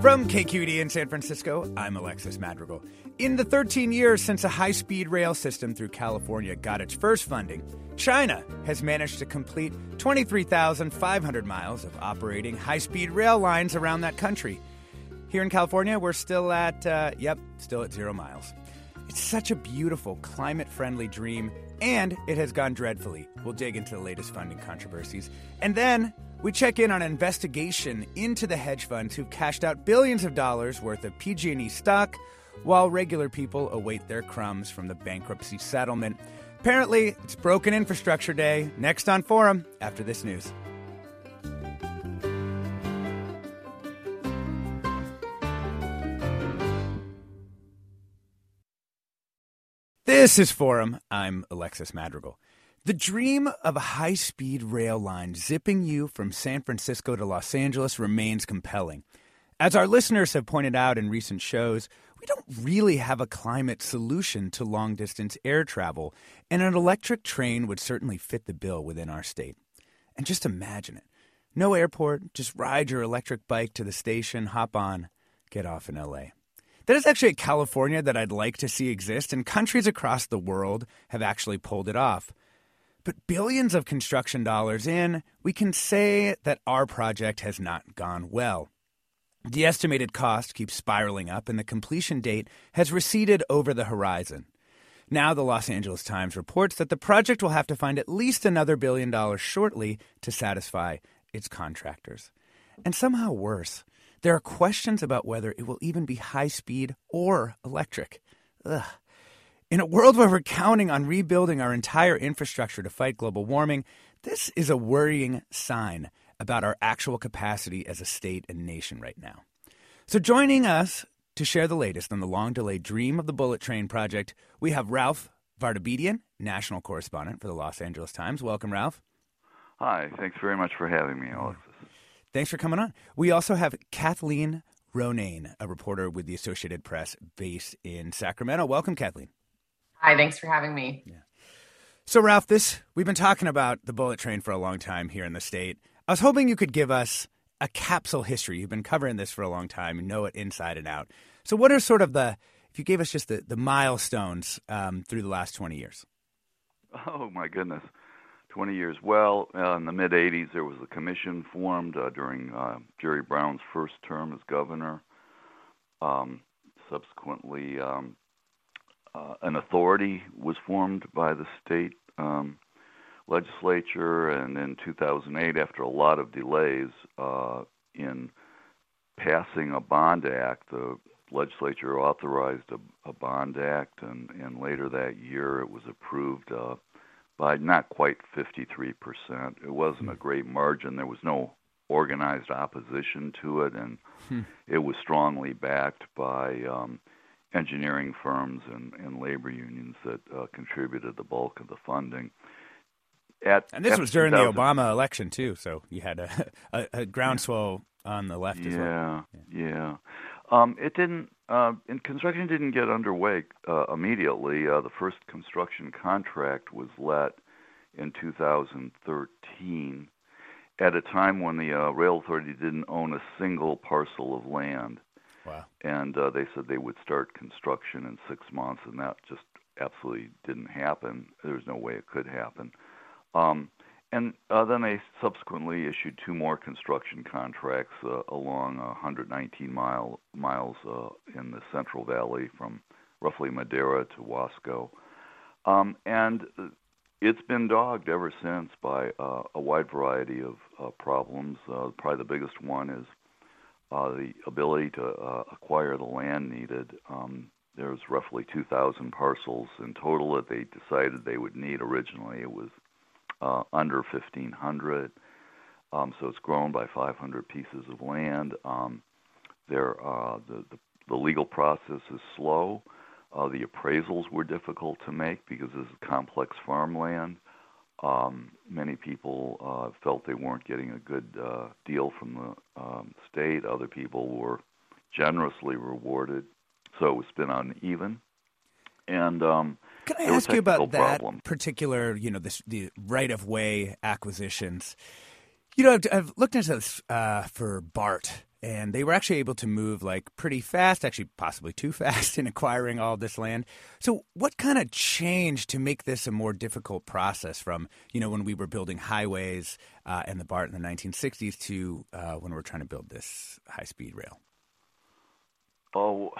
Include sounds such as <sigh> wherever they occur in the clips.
From KQED in San Francisco, I'm Alexis Madrigal. In the 13 years since a high speed rail system through California got its first funding, China has managed to complete 23,500 miles of operating high speed rail lines around that country. Here in California, we're still at, uh, yep, still at zero miles. It's such a beautiful, climate friendly dream, and it has gone dreadfully. We'll dig into the latest funding controversies. And then we check in on an investigation into the hedge funds who've cashed out billions of dollars worth of PG&E stock while regular people await their crumbs from the bankruptcy settlement. Apparently, it's Broken Infrastructure Day. Next on Forum after this news. This is Forum. I'm Alexis Madrigal. The dream of a high speed rail line zipping you from San Francisco to Los Angeles remains compelling. As our listeners have pointed out in recent shows, we don't really have a climate solution to long distance air travel, and an electric train would certainly fit the bill within our state. And just imagine it no airport, just ride your electric bike to the station, hop on, get off in LA. That is actually a California that I'd like to see exist, and countries across the world have actually pulled it off. But billions of construction dollars in, we can say that our project has not gone well. The estimated cost keeps spiraling up, and the completion date has receded over the horizon. Now, the Los Angeles Times reports that the project will have to find at least another billion dollars shortly to satisfy its contractors. And somehow worse, there are questions about whether it will even be high speed or electric. Ugh. In a world where we're counting on rebuilding our entire infrastructure to fight global warming, this is a worrying sign about our actual capacity as a state and nation right now. So, joining us to share the latest on the long delayed dream of the Bullet Train project, we have Ralph Vartabedian, national correspondent for the Los Angeles Times. Welcome, Ralph. Hi, thanks very much for having me, Alexis. Thanks for coming on. We also have Kathleen Ronayne, a reporter with the Associated Press based in Sacramento. Welcome, Kathleen. Hi, thanks for having me. Yeah. So, Ralph, this we've been talking about the bullet train for a long time here in the state. I was hoping you could give us a capsule history. You've been covering this for a long time. You know it inside and out. So, what are sort of the if you gave us just the, the milestones um, through the last 20 years? Oh, my goodness. 20 years. Well, uh, in the mid 80s, there was a commission formed uh, during uh, Jerry Brown's first term as governor. Um, subsequently, um, uh, an authority was formed by the state um, legislature, and in 2008, after a lot of delays uh, in passing a bond act, the legislature authorized a, a bond act, and, and later that year it was approved uh, by not quite 53%. It wasn't a great margin. There was no organized opposition to it, and hmm. it was strongly backed by um, engineering firms and, and labor unions that uh, contributed the bulk of the funding. At, and this was during the Obama election too, so you had a, <laughs> a, a groundswell on the left as well. Yeah, yeah. Um, it didn't. Uh, and construction didn't get underway uh, immediately. Uh, the first construction contract was let in 2013, at a time when the uh, rail authority didn't own a single parcel of land. Wow. And uh, they said they would start construction in six months, and that just absolutely didn't happen. There was no way it could happen. Um, and uh, then they subsequently issued two more construction contracts uh, along 119 mile, miles uh, in the Central Valley from roughly Madera to Wasco. Um, and it's been dogged ever since by uh, a wide variety of uh, problems. Uh, probably the biggest one is uh, the ability to uh, acquire the land needed. Um, there's roughly 2,000 parcels in total that they decided they would need. Originally, it was uh, under 1,500, um, so it's grown by 500 pieces of land. Um, there, uh, the, the the legal process is slow. Uh, the appraisals were difficult to make because this is complex farmland. Um, many people uh, felt they weren't getting a good uh, deal from the um, state. Other people were generously rewarded, so it was been uneven. And um, can I ask you about that particular, you know, this, the right of way acquisitions? You know, I've, I've looked into this uh, for BART and they were actually able to move like pretty fast, actually possibly too <laughs> fast in acquiring all this land. So, what kind of changed to make this a more difficult process from you know when we were building highways uh, and the BART in the 1960s to uh, when we're trying to build this high speed rail? Oh,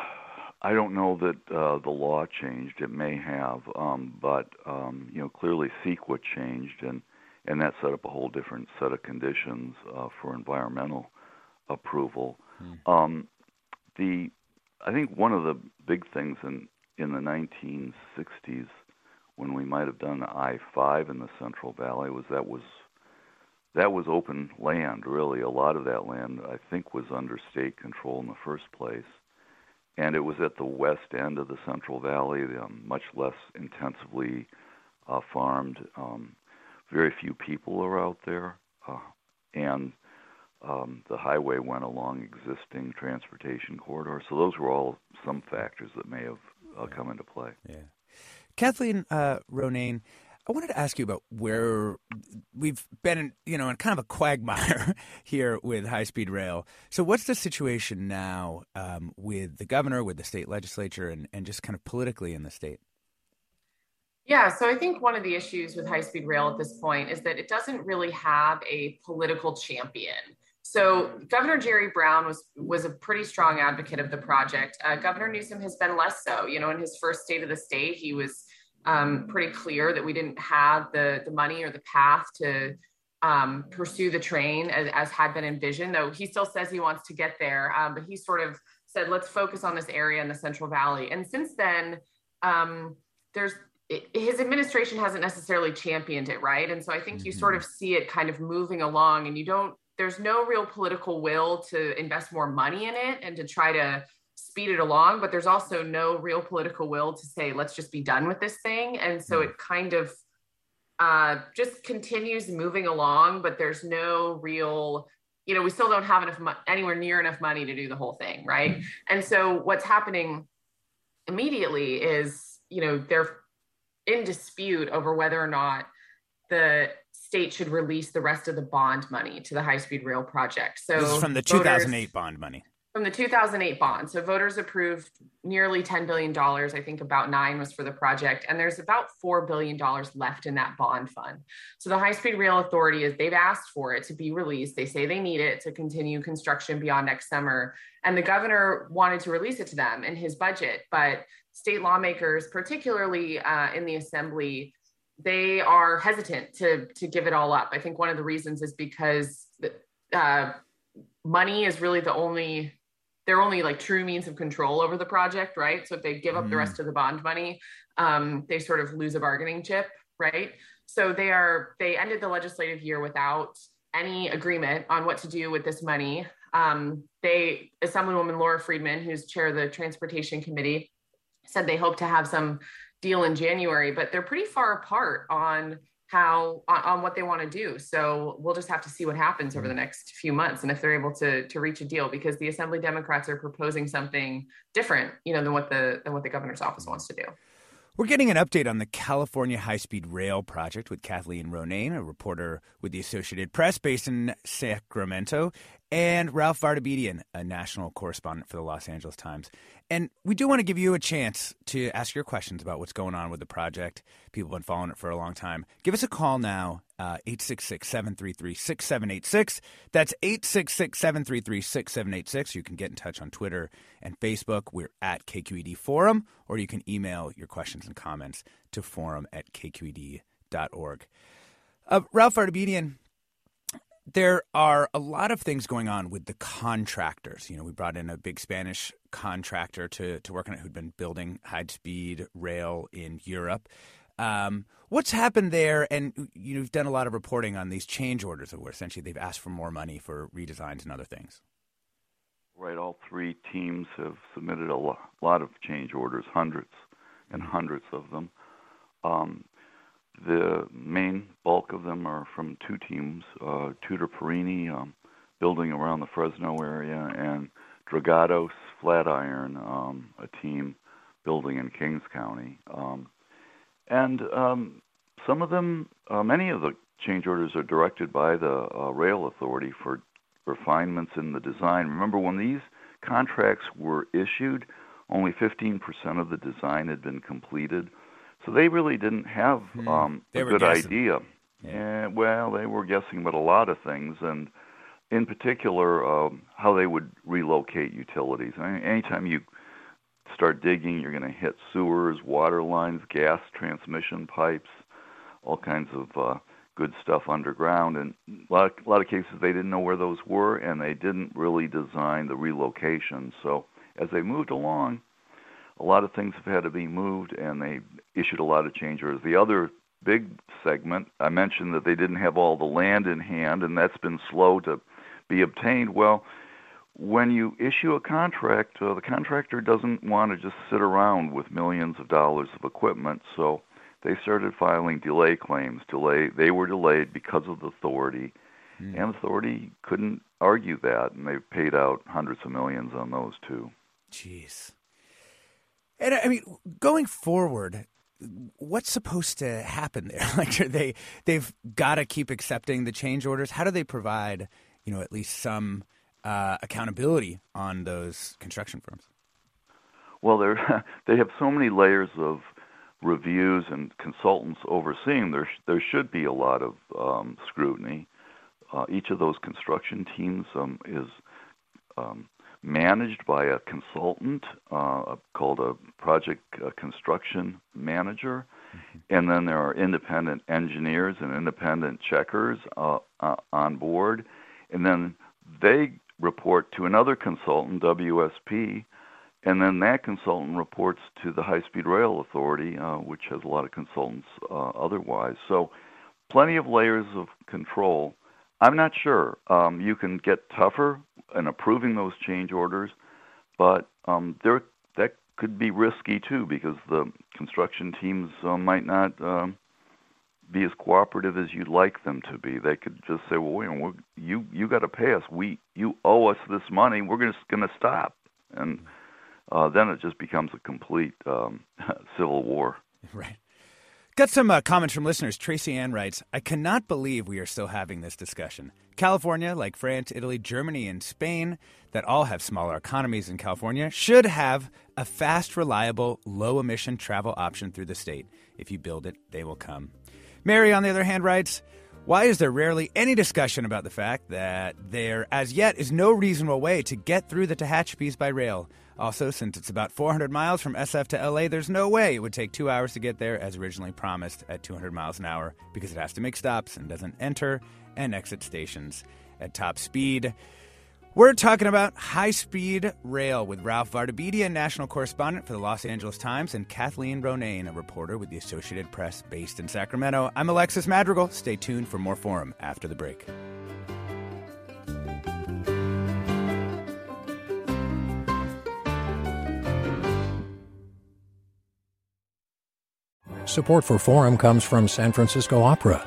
I don't know that uh, the law changed. It may have, um, but um, you know clearly CEQA changed and and that set up a whole different set of conditions uh, for environmental approval. Hmm. Um, the I think one of the big things in in the 1960s when we might have done I-5 in the Central Valley was that was that was open land really a lot of that land I think was under state control in the first place and it was at the west end of the Central Valley um, much less intensively uh, farmed um, very few people are out there uh, and um, the highway went along existing transportation corridors. So those were all some factors that may have uh, come into play. Yeah. Kathleen uh, Ronayne, I wanted to ask you about where we've been, in, you know, in kind of a quagmire <laughs> here with high-speed rail. So, what's the situation now um, with the governor, with the state legislature, and, and just kind of politically in the state? Yeah, so I think one of the issues with high speed rail at this point is that it doesn't really have a political champion. So Governor Jerry Brown was was a pretty strong advocate of the project. Uh, Governor Newsom has been less so. You know, in his first State of the State, he was um, pretty clear that we didn't have the the money or the path to um, pursue the train as, as, had been envisioned. Though he still says he wants to get there, um, but he sort of said, "Let's focus on this area in the Central Valley." And since then, um, there's his administration hasn't necessarily championed it, right? And so I think you sort mm-hmm. of see it kind of moving along, and you don't there's no real political will to invest more money in it and to try to speed it along but there's also no real political will to say let's just be done with this thing. And so it kind of uh, just continues moving along but there's no real you know we still don't have enough mo- anywhere near enough money to do the whole thing right? And so what's happening immediately is you know they're in dispute over whether or not the state should release the rest of the bond money to the high speed rail project. So this is from the 2008 bond money. From the 2008 bond. So voters approved nearly $10 billion. I think about nine was for the project. And there's about $4 billion left in that bond fund. So the High Speed Rail Authority is they've asked for it to be released. They say they need it to continue construction beyond next summer. And the governor wanted to release it to them in his budget. But state lawmakers, particularly uh, in the assembly, they are hesitant to to give it all up. I think one of the reasons is because uh, money is really the only they're only like true means of control over the project, right? So if they give up mm. the rest of the bond money, um, they sort of lose a bargaining chip, right? So they are they ended the legislative year without any agreement on what to do with this money. Um, they Assemblywoman Laura Friedman, who's chair of the Transportation Committee, said they hope to have some deal in January, but they're pretty far apart on how on, on what they want to do. So we'll just have to see what happens over the mm-hmm. next few months and if they're able to to reach a deal because the Assembly Democrats are proposing something different, you know, than what the than what the governor's office wants to do. We're getting an update on the California High Speed Rail project with Kathleen Ronayne, a reporter with the Associated Press based in Sacramento, and Ralph Vartabedian, a national correspondent for the Los Angeles Times. And we do want to give you a chance to ask your questions about what's going on with the project. People have been following it for a long time. Give us a call now, uh, 866 733 6786. That's 866 733 6786. You can get in touch on Twitter and Facebook. We're at KQED Forum, or you can email your questions and comments to forum at kqed.org. Uh, Ralph Vartabedian, there are a lot of things going on with the contractors. You know, we brought in a big Spanish contractor to, to work on it who'd been building high speed rail in Europe. Um, what's happened there? And you've done a lot of reporting on these change orders where essentially they've asked for more money for redesigns and other things. Right, all three teams have submitted a lot of change orders, hundreds and hundreds of them. Um, the main bulk of them are from two teams, uh, Tutor Perini, um, building around the Fresno area, and Dragados Flatiron, um, a team building in Kings County. Um, and um, some of them, uh, many of the change orders are directed by the uh, rail authority for refinements in the design. Remember, when these contracts were issued, only 15% of the design had been completed. So they really didn't have hmm. um, a good guessing. idea. Yeah. And, well, they were guessing about a lot of things, and in particular, um, how they would relocate utilities. I mean, anytime you start digging, you're going to hit sewers, water lines, gas transmission pipes, all kinds of uh, good stuff underground. And a lot, of, a lot of cases, they didn't know where those were, and they didn't really design the relocation. So as they moved along, a lot of things have had to be moved, and they issued a lot of change orders. The other big segment, I mentioned that they didn't have all the land in hand, and that's been slow to be obtained. Well, when you issue a contract, uh, the contractor doesn't want to just sit around with millions of dollars of equipment, so they started filing delay claims. Delay they were delayed because of the authority, mm. and the authority couldn't argue that, and they paid out hundreds of millions on those too. Jeez. And I mean, going forward, what's supposed to happen there? <laughs> Like, they they've got to keep accepting the change orders. How do they provide, you know, at least some uh, accountability on those construction firms? Well, they <laughs> they have so many layers of reviews and consultants overseeing, there there should be a lot of um, scrutiny. Uh, each of those construction teams um, is um, managed by a consultant uh, called a project uh, construction manager, mm-hmm. and then there are independent engineers and independent checkers uh, uh, on board, and then they report to another consultant, WSP, and then that consultant reports to the High Speed Rail Authority, uh, which has a lot of consultants uh, otherwise. So, plenty of layers of control. I'm not sure. Um, you can get tougher in approving those change orders, but um, there that could be risky too because the construction teams uh, might not um, be as cooperative as you'd like them to be. They could just say, "Well, wait, you you got to pay us. We you owe us this money. We're just going to stop." And uh, then it just becomes a complete um, <laughs> civil war. Right. Got some uh, comments from listeners. Tracy Ann writes, I cannot believe we are still having this discussion. California, like France, Italy, Germany, and Spain, that all have smaller economies than California, should have a fast, reliable, low emission travel option through the state. If you build it, they will come. Mary, on the other hand, writes, why is there rarely any discussion about the fact that there, as yet, is no reasonable way to get through the Tehachapi's by rail? Also, since it's about 400 miles from SF to LA, there's no way it would take two hours to get there as originally promised at 200 miles an hour because it has to make stops and doesn't enter and exit stations at top speed. We're talking about high speed rail with Ralph Vartabedian, national correspondent for the Los Angeles Times, and Kathleen Ronayne, a reporter with the Associated Press based in Sacramento. I'm Alexis Madrigal. Stay tuned for more Forum after the break. Support for Forum comes from San Francisco Opera.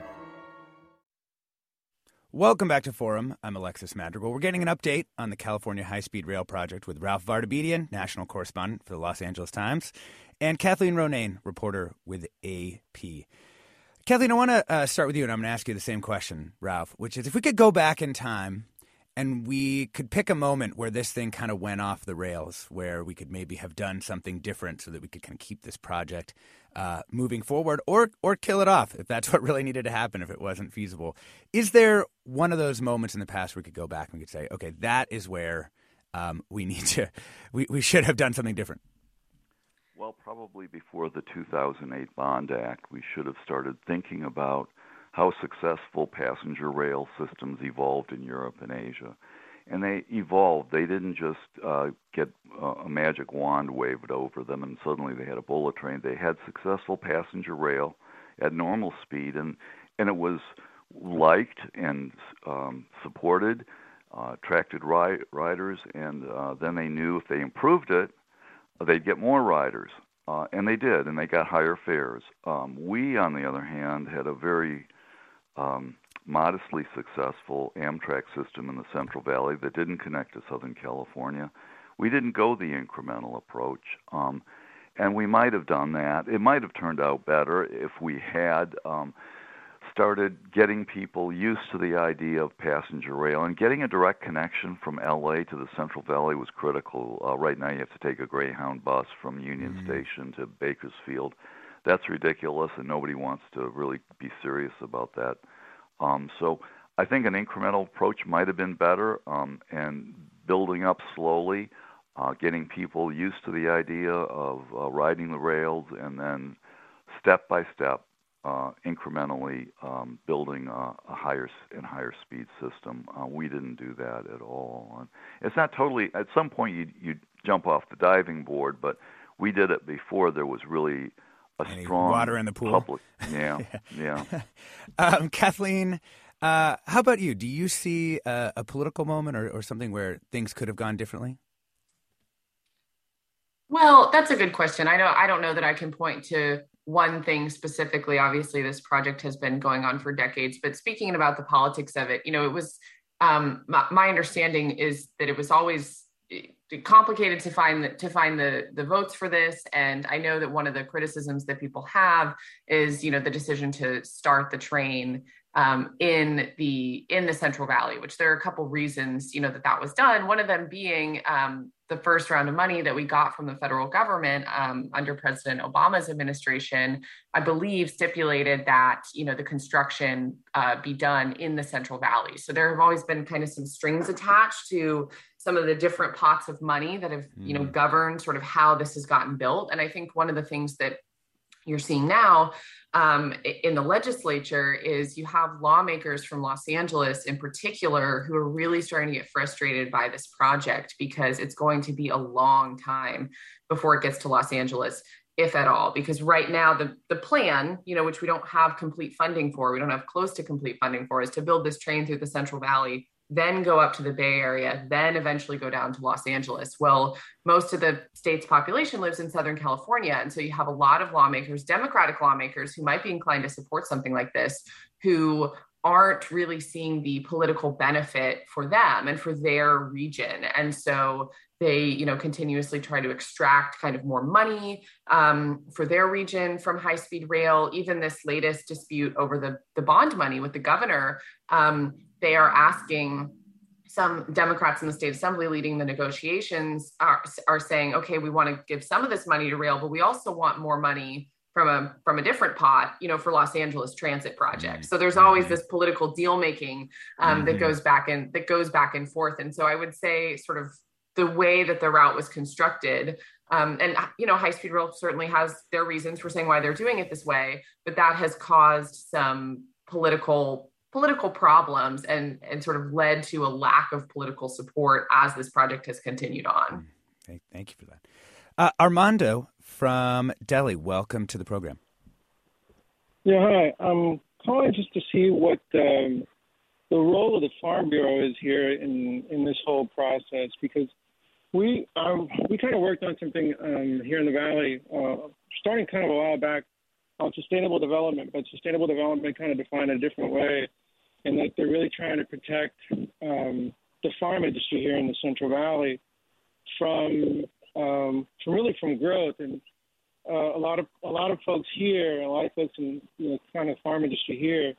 Welcome back to Forum. I'm Alexis Madrigal. We're getting an update on the California High Speed Rail project with Ralph Vartabedian, national correspondent for the Los Angeles Times, and Kathleen Ronayne, reporter with AP. Kathleen, I want to uh, start with you, and I'm going to ask you the same question, Ralph, which is if we could go back in time and we could pick a moment where this thing kind of went off the rails, where we could maybe have done something different so that we could kind of keep this project uh, moving forward, or or kill it off if that's <laughs> what really needed to happen if it wasn't feasible. Is there one of those moments in the past where we could go back and we could say, okay, that is where um, we need to, <laughs> we, we should have done something different? Well, probably before the 2008 Bond Act, we should have started thinking about how successful passenger rail systems evolved in Europe and Asia. And they evolved. They didn't just uh, get uh, a magic wand waved over them and suddenly they had a bullet train. They had successful passenger rail at normal speed, and and it was liked and um, supported, uh, attracted ri- riders, and uh, then they knew if they improved it, they'd get more riders, uh, and they did, and they got higher fares. Um, we, on the other hand, had a very um, modestly successful Amtrak system in the Central Valley that didn't connect to Southern California. We didn't go the incremental approach. Um, and we might have done that. It might have turned out better if we had um, started getting people used to the idea of passenger rail and getting a direct connection from LA to the Central Valley was critical. Uh, right now, you have to take a Greyhound bus from Union mm-hmm. Station to Bakersfield. That's ridiculous, and nobody wants to really be serious about that. Um, so I think an incremental approach might have been better, um, and building up slowly, uh, getting people used to the idea of uh, riding the rails, and then step by step uh, incrementally um, building a, a, higher and higher speed system. Uh, we didn't do that at all. And it's not totally. At some point, you you jump off the diving board, but we did it before there was really a Any strong water in the pool. Public, <laughs> yeah, yeah. <laughs> um, Kathleen. Uh, how about you? Do you see a, a political moment or, or something where things could have gone differently? Well, that's a good question. I don't I don't know that I can point to one thing specifically. Obviously, this project has been going on for decades, but speaking about the politics of it, you know, it was um, my, my, understanding is that it was always complicated to find the, to find the the votes for this and i know that one of the criticisms that people have is you know the decision to start the train um, in the in the Central Valley, which there are a couple reasons, you know, that that was done. One of them being um, the first round of money that we got from the federal government um, under President Obama's administration, I believe, stipulated that you know the construction uh, be done in the Central Valley. So there have always been kind of some strings attached to some of the different pots of money that have you know mm. governed sort of how this has gotten built. And I think one of the things that you're seeing now um, in the legislature is you have lawmakers from Los Angeles in particular who are really starting to get frustrated by this project because it's going to be a long time before it gets to Los Angeles if at all because right now the the plan you know which we don't have complete funding for we don't have close to complete funding for is to build this train through the central valley then go up to the Bay Area, then eventually go down to Los Angeles. Well, most of the state's population lives in Southern California. And so you have a lot of lawmakers, Democratic lawmakers, who might be inclined to support something like this, who aren't really seeing the political benefit for them and for their region. And so they, you know, continuously try to extract kind of more money um, for their region from high speed rail. Even this latest dispute over the, the bond money with the governor, um, they are asking some Democrats in the state assembly leading the negotiations are, are saying, okay, we want to give some of this money to rail, but we also want more money from a from a different pot, you know, for Los Angeles transit projects. So there's always this political deal making um, mm-hmm. that goes back and that goes back and forth. And so I would say, sort of the way that the route was constructed, um, and you know, high speed rail certainly has their reasons for saying why they're doing it this way, but that has caused some political political problems and and sort of led to a lack of political support as this project has continued on. Okay, thank you for that. Uh, Armando from Delhi, welcome to the program. Yeah, hi. I'm calling just to see what um, the role of the Farm Bureau is here in in this whole process because we um, we kind of worked on something um, here in the valley, uh, starting kind of a while back on sustainable development, but sustainable development kind of defined a different way and that they're really trying to protect um, the farm industry here in the Central Valley from um, from really from growth. And uh, a lot of a lot of folks here, a lot of folks in you know kind of farm industry here,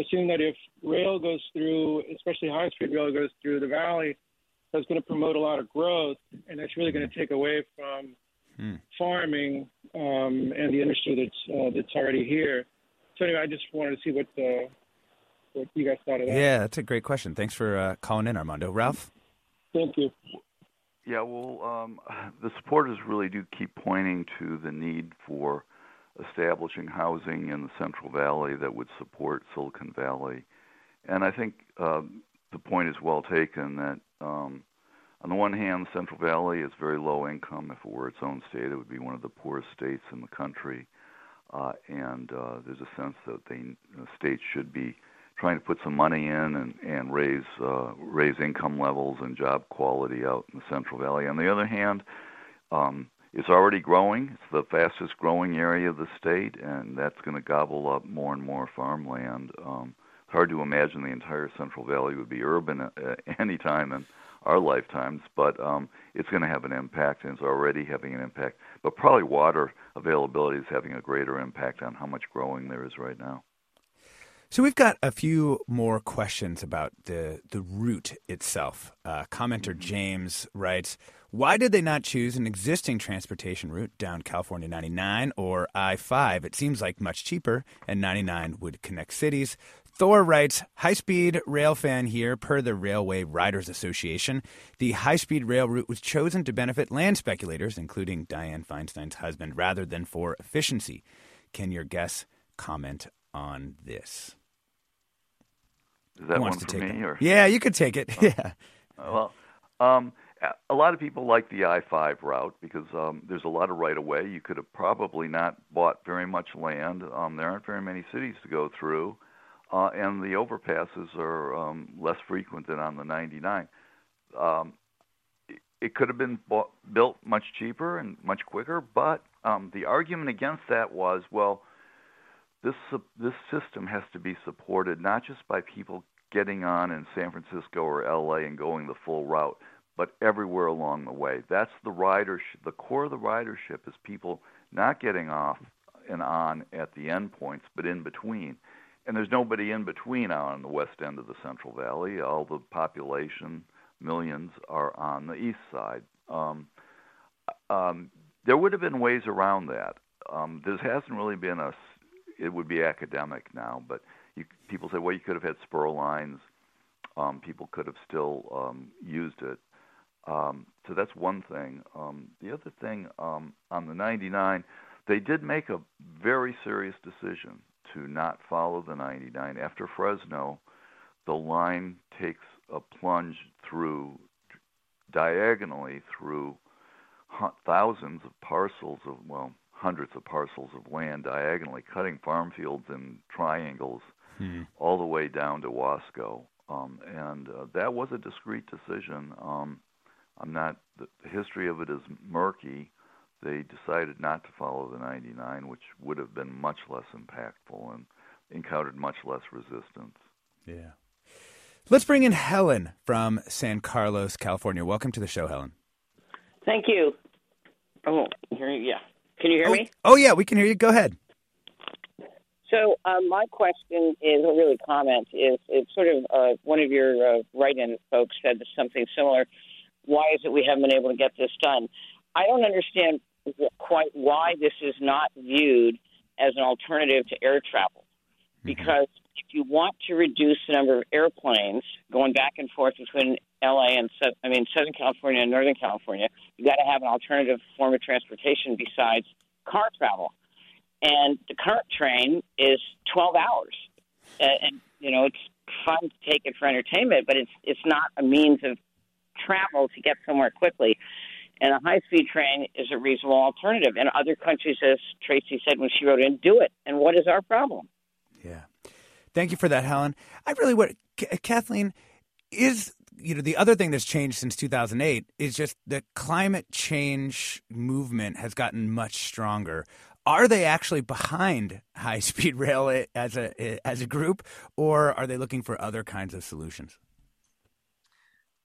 assume that if rail goes through, especially high speed rail goes through the valley, that's going to promote a lot of growth, and that's really going to take away from hmm. farming um, and the industry that's uh, that's already here. So anyway, I just wanted to see what the what you guys thought of that. Yeah, that's a great question. Thanks for uh, calling in, Armando. Ralph? Thank you. Yeah, well, um, <sighs> the supporters really do keep pointing to the need for establishing housing in the Central Valley that would support Silicon Valley. And I think um, the point is well taken that um, on the one hand, the Central Valley is very low income. If it were its own state, it would be one of the poorest states in the country. Uh, and uh, there's a sense that the uh, states should be trying to put some money in and, and raise uh, raise income levels and job quality out in the Central Valley. On the other hand, um, it's already growing. It's the fastest growing area of the state, and that's going to gobble up more and more farmland. Um, it's hard to imagine the entire Central Valley would be urban at, any time in our lifetimes, but um, it's going to have an impact, and it's already having an impact. But probably water availability is having a greater impact on how much growing there is right now. So we've got a few more questions about the the route itself. Uh, commenter James writes, "Why did they not choose an existing transportation route down California 99 or I-5? It seems like much cheaper, and 99 would connect cities." Thor writes, high speed rail fan here, per the Railway Riders Association. The high speed rail route was chosen to benefit land speculators, including Dianne Feinstein's husband, rather than for efficiency. Can your guests comment on this? Is that one for me? Or? Yeah, you could take it. Oh. <laughs> Yeah. Well, um, a lot of people like the I-5 route because um, there's a lot of right of way. You could have probably not bought very much land. Um, there aren't very many cities to go through, uh, and the overpasses are um, less frequent than on the 99. Um, it could have been bought, built much cheaper and much quicker, but um, the argument against that was, well, this this system has to be supported not just by people getting on in San Francisco or LA and going the full route, but everywhere along the way. That's the ridership. The core of the ridership is people not getting off and on at the endpoints, but in between. And there's nobody in between out on the west end of the Central Valley. All the population, millions, are on the east side. Um, um, there would have been ways around that. Um, there hasn't really been a. It would be academic now, but you, people say, well, you could have had spur lines. Um, people could have still um, used it. Um, so that's one thing. Um, the other thing um, on the 99, they did make a very serious decision to not follow the 99. After Fresno, the line takes a plunge through diagonally through thousands of parcels of well hundreds of parcels of land diagonally cutting farm fields in triangles hmm. all the way down to Wasco. Um, and uh, that was a discrete decision. Um, I'm not. The, the history of it is murky. They decided not to follow the 99, which would have been much less impactful and encountered much less resistance. Yeah. Let's bring in Helen from San Carlos, California. Welcome to the show, Helen. Thank you. Oh, here, yeah. Can you hear oh, me? Oh, yeah, we can hear you. Go ahead. So um, my question is, or really comment, is it's sort of uh, one of your uh, write-in folks said something similar. Why is it we haven't been able to get this done? I don't understand quite why this is not viewed as an alternative to air travel, mm-hmm. because if you want to reduce the number of airplanes going back and forth between LA and I mean Southern California and Northern California, you got to have an alternative form of transportation besides car travel and the current train is 12 hours. Uh, and you know, it's fun to take it for entertainment, but it's it's not a means of travel to get somewhere quickly. And a high speed train is a reasonable alternative. And other countries, as Tracy said when she wrote in, do it. And what is our problem? Yeah. Thank you for that, Helen. I really want uh, Kathleen is you know the other thing that's changed since 2008 is just the climate change movement has gotten much stronger are they actually behind high speed <laughs> rail eh, as a eh, as a group, or are they looking for other kinds of solutions?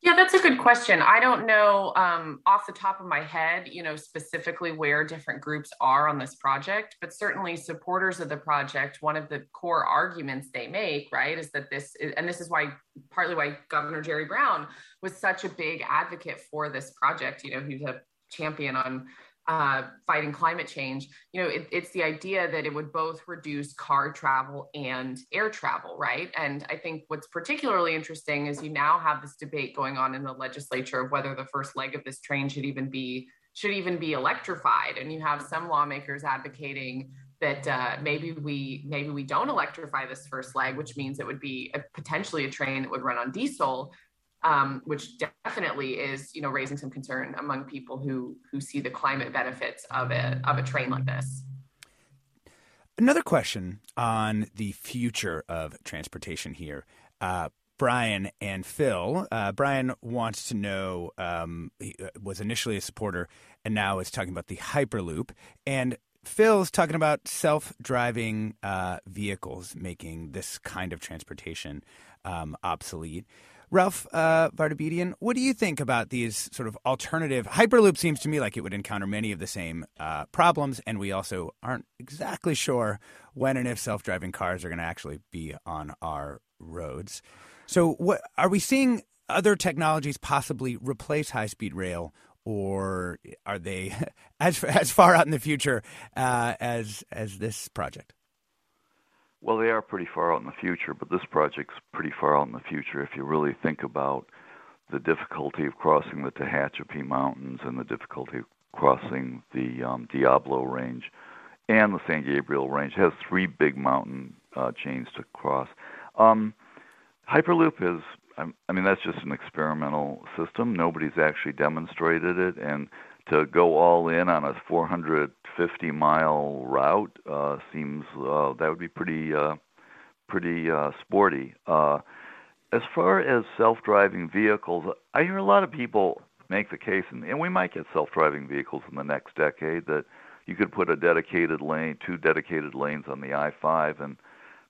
Yeah, that's a good question. I don't know um, off the top of my head, you know, specifically where different groups are on this project, but certainly supporters of the project. One of the core arguments they make, right, is that this, is, and this is why partly why Governor Jerry Brown was such a big advocate for this project. You know, he's a champion on uh, fighting climate change, you know, it, it's the idea that it would both reduce car travel and air travel, right? And I think what's particularly interesting is you now have this debate going on in the legislature of whether the first leg of this train should even be should even be electrified. And you have some lawmakers advocating that uh, maybe we maybe we don't electrify this first leg, which means it would be a, potentially a train that would run on diesel um, which definitely is you know raising some concern among people who who see the climate benefits of a of a train like this. Another question on the future of transportation here. Uh, Brian and Phil. Uh, Brian wants to know, um, he uh, was initially a supporter and now is talking about the Hyperloop. And Phil's talking about self driving uh, vehicles making this kind of transportation um, obsolete. Ralph uh, Vartabedian, what do you think about these sort of alternative? Hyperloop seems to me like it would encounter many of the same uh, problems, and we also aren't exactly sure when and if self driving cars are going to actually be on our roads. So, what are we seeing other technologies possibly replace high speed rail, or are they <laughs> as as far out in the future uh, as as this project? Well, they are pretty far out in the future, but this project's pretty far out in the future if you really think about the difficulty of crossing the Tehachapi Mountains and the difficulty of crossing the um, Diablo Range and the San Gabriel Range. It has three big mountain uh, chains to cross. Um, Hyperloop is, I mean, that's just an experimental system. Nobody's actually demonstrated it, and to go all in on a 450 mile route uh, seems uh, that would be pretty uh, pretty uh, sporty. Uh, as far as self-driving vehicles, I hear a lot of people make the case, and, and we might get self-driving vehicles in the next decade that you could put a dedicated lane, two dedicated lanes on the I-5, and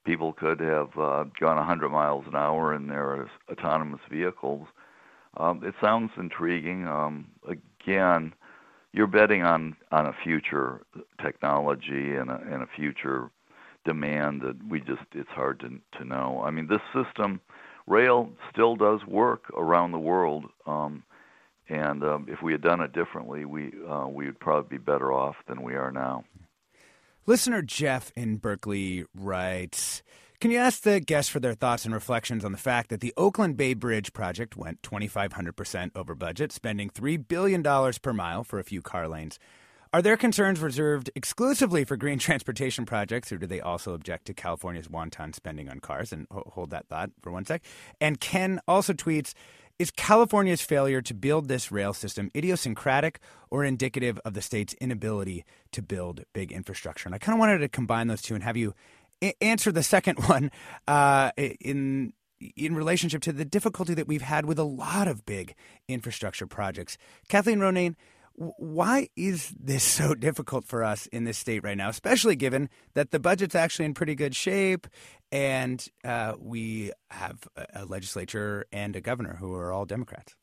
people could have uh, gone 100 miles an hour in their autonomous vehicles. Um, it sounds intriguing. Um, again, you're betting on on a future technology and a, and a future demand that we just it's hard to to know. I mean, this system, rail still does work around the world, um, and um, if we had done it differently, we uh, we would probably be better off than we are now. Listener Jeff in Berkeley writes. Can you ask the guests for their thoughts and reflections on the fact that the Oakland Bay Bridge project went 2,500% over budget, spending $3 billion per mile for a few car lanes? Are their concerns reserved exclusively for green <laughs> transportation projects, or do they also object to California's wanton spending on cars? And hold that thought for one sec. And Ken also tweets Is California's failure to build this rail system idiosyncratic or indicative of the state's inability to build big infrastructure? And I kind of wanted to combine those two and have you answer the second <laughs> one uh, in in relationship to the difficulty that we've had with a lot of big infrastructure projects. Kathleen Ronayne, why is this so <laughs> difficult for us in this state right now, especially given that the budget's actually in pretty good shape and uh, we have a legislature and a governor who are all Democrats?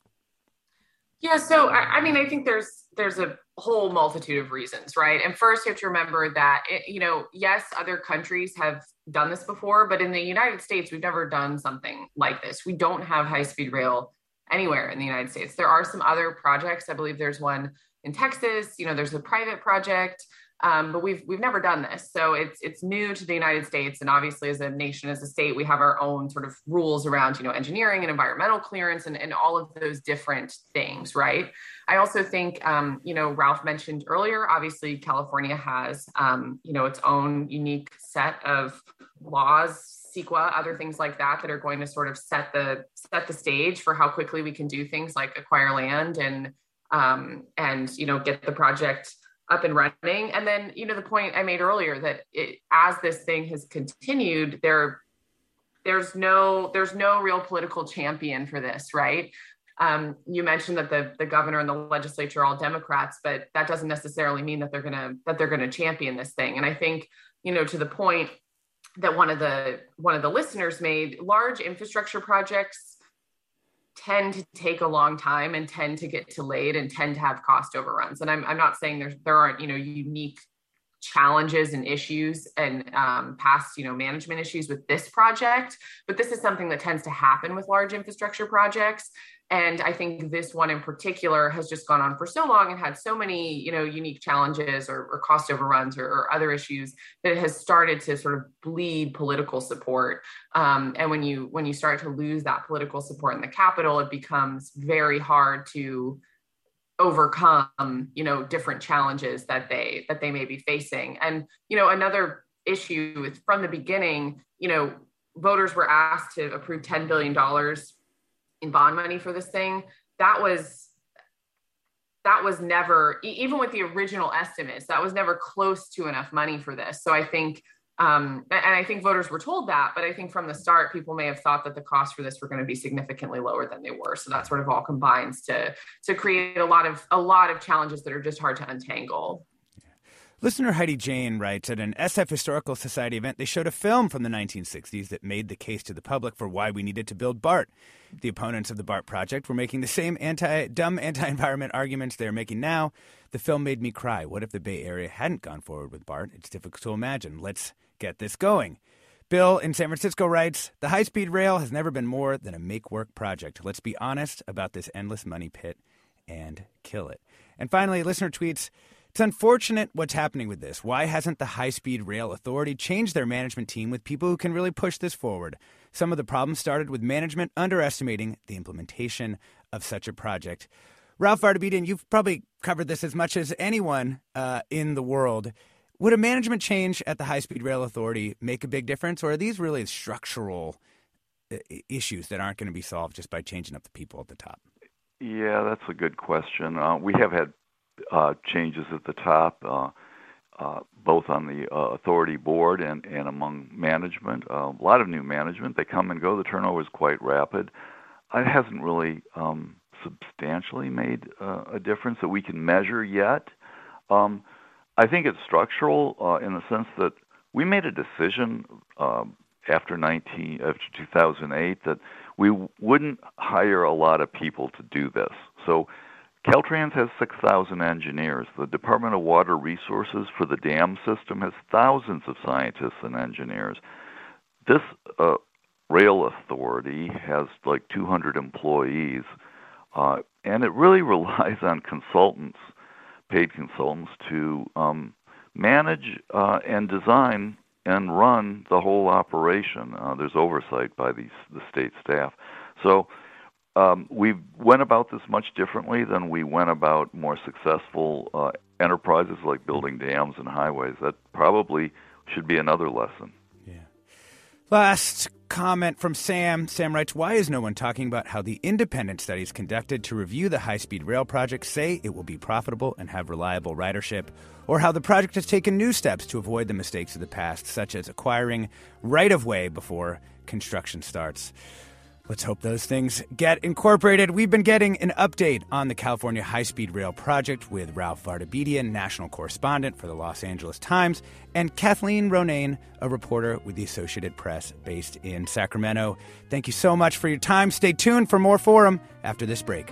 Yeah, so I, I, mean, I think there's there's a whole multitude of reasons, right? And first, you have to remember that it, you know, yes, other countries have done this before, but in the United States, we've never done something like this. We don't have high speed rail anywhere in the United States. There are some other projects. I believe there's one in Texas. You know, there's a private project um, but we've we've never done this, so it's it's new to the United States, and obviously as a nation, as a state, we have our own sort of rules around you know engineering and environmental clearance and, and all of those different things, right? I also think um, you know Ralph mentioned earlier. Obviously, California has um, you know its own unique set of laws CEQA, other things like that that are going to sort of set the set the stage for how quickly we can do things like acquire land and um, and you know get the project up and running. And then, you know, the point I made earlier that it, as this thing has continued, there, there's no, there's no real political champion for this, right? Um, you mentioned that the the governor and the legislature are all Democrats, but that doesn't necessarily mean that they're gonna that they're gonna champion this thing. And I think, you know, to the point that one of the one of the listeners made, large infrastructure projects tend to take a long time and tend to get delayed and tend to have cost overruns. And I'm, I'm not saying there's, there aren't, you know, unique challenges and issues and um, past you know management issues with this project but this is something that tends to happen with large infrastructure projects. And i think this one in particular has just gone on for so long and had so many you know unique challenges or, or cost overruns or, or, other issues that it has started to sort of bleed political support. Um, and when you when you start to lose that political support in the capital it becomes very hard to overcome you know different challenges that they that they may be facing. And you know another issue is from the beginning you know voters were asked to approve 10 billion dollars in bond money for this thing. That was that was never even with the original estimates that was never close to enough money for this. So i think um, and I think voters were told that, but I think from the start, people may have thought that the costs for this were going to be significantly lower than they were. So that sort of all combines to to create a lot of a lot of challenges that are just hard to untangle. Listener Heidi Jane writes At an SF Historical Society event, they showed a film from the 1960s that made the case to the public for why we needed to build BART. The opponents of the BART project were making the same anti dumb anti environment <laughs> arguments they're making now. The film made me cry. What if the Bay Area hadn't gone forward with BART? It's difficult to imagine. Let's get this going. Bill in San Francisco writes The high speed rail has never been more than a make work project. Let's be honest about this endless money pit and kill it. And finally, listener tweets It's unfortunate what's happening with this. Why hasn't the High Speed Rail Authority changed their management team with people who can really push this forward? Some of the problems started with management underestimating the implementation of such a project. Ralph Vartabedian, you've probably covered this as much as anyone uh, in the world. Would a management change at the High Speed Rail Authority make a big difference, or are these really structural uh, issues that aren't going to be solved just by changing up the people at the top? Yeah, that's a good question. Uh, we have had uh, changes at the top, uh, uh both on the uh, authority board and, and among management. a lot of new management. They come and go. The turnover is quite rapid. It hasn't really um, substantially made a difference that we can measure yet. Um, I think it's structural uh, in the sense that we made a decision um, after 19 after 2008 that we wouldn't hire a lot of people to do this. So Caltrans has 6,000 engineers. The Department of Water Resources for the dam system has thousands of scientists and engineers. This uh, rail authority has like 200 employees, uh, and it really <laughs> relies on consultants paid consultants to um, manage uh, and design and run the whole operation. Uh, there's oversight by these the state staff. So um, we went about this much differently than we went about more successful uh, enterprises like building dams and highways. That probably should be another lesson. Yeah. Last comment from Sam. Sam writes, Why is no one talking about how the independent studies conducted to review the high speed rail project say it will be profitable and have reliable ridership? Or how the project has taken new steps to avoid the mistakes of the past, such as acquiring right of way before construction starts? Let's hope those things get incorporated. We've been getting an update on the California High Speed Rail project with Ralph Vartabedian, national correspondent for the Los Angeles Times, and Kathleen Ronayne, a reporter with the Associated Press based in Sacramento. Thank you so much for your time. Stay tuned for more Forum after this break.